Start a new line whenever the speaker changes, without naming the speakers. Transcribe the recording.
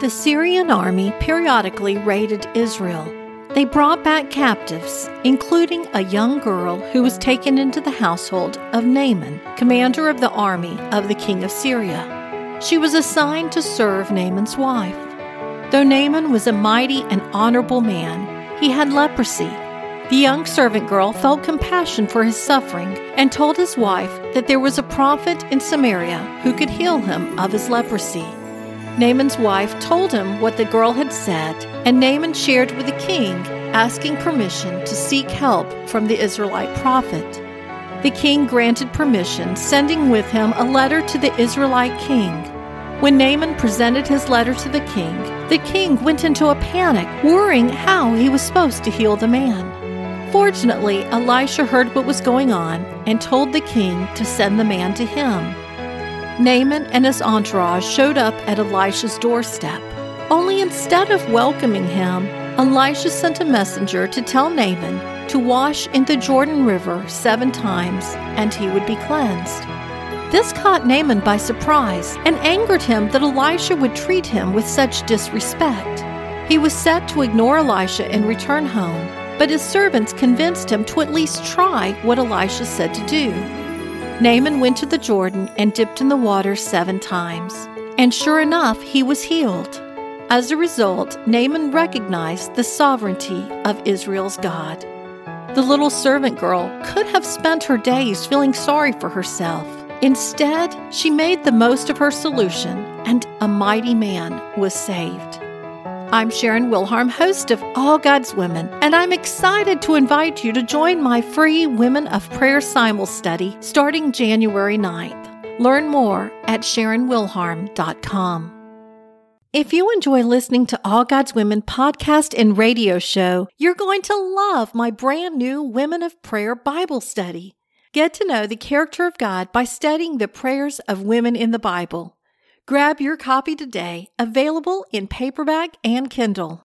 The Syrian army periodically raided Israel. They brought back captives, including a young girl who was taken into the household of Naaman, commander of the army of the king of Syria. She was assigned to serve Naaman's wife. Though Naaman was a mighty and honorable man, he had leprosy. The young servant girl felt compassion for his suffering and told his wife that there was a prophet in Samaria who could heal him of his leprosy. Naaman's wife told him what the girl had said, and Naaman shared with the king, asking permission to seek help from the Israelite prophet. The king granted permission, sending with him a letter to the Israelite king. When Naaman presented his letter to the king, the king went into a panic, worrying how he was supposed to heal the man. Fortunately, Elisha heard what was going on and told the king to send the man to him. Naaman and his entourage showed up at Elisha's doorstep. Only instead of welcoming him, Elisha sent a messenger to tell Naaman to wash in the Jordan River seven times and he would be cleansed. This caught Naaman by surprise and angered him that Elisha would treat him with such disrespect. He was set to ignore Elisha and return home, but his servants convinced him to at least try what Elisha said to do. Naaman went to the Jordan and dipped in the water seven times. And sure enough, he was healed. As a result, Naaman recognized the sovereignty of Israel's God. The little servant girl could have spent her days feeling sorry for herself. Instead, she made the most of her solution, and a mighty man was saved. I'm Sharon Wilharm, host of All God's Women, and I'm excited to invite you to join my free Women of Prayer Simul study starting January 9th. Learn more at SharonWilharm.com. If you enjoy listening to All God's Women podcast and radio show, you're going to love my brand new Women of Prayer Bible study. Get to know the character of God by studying the prayers of women in the Bible. Grab your copy today, available in paperback and Kindle.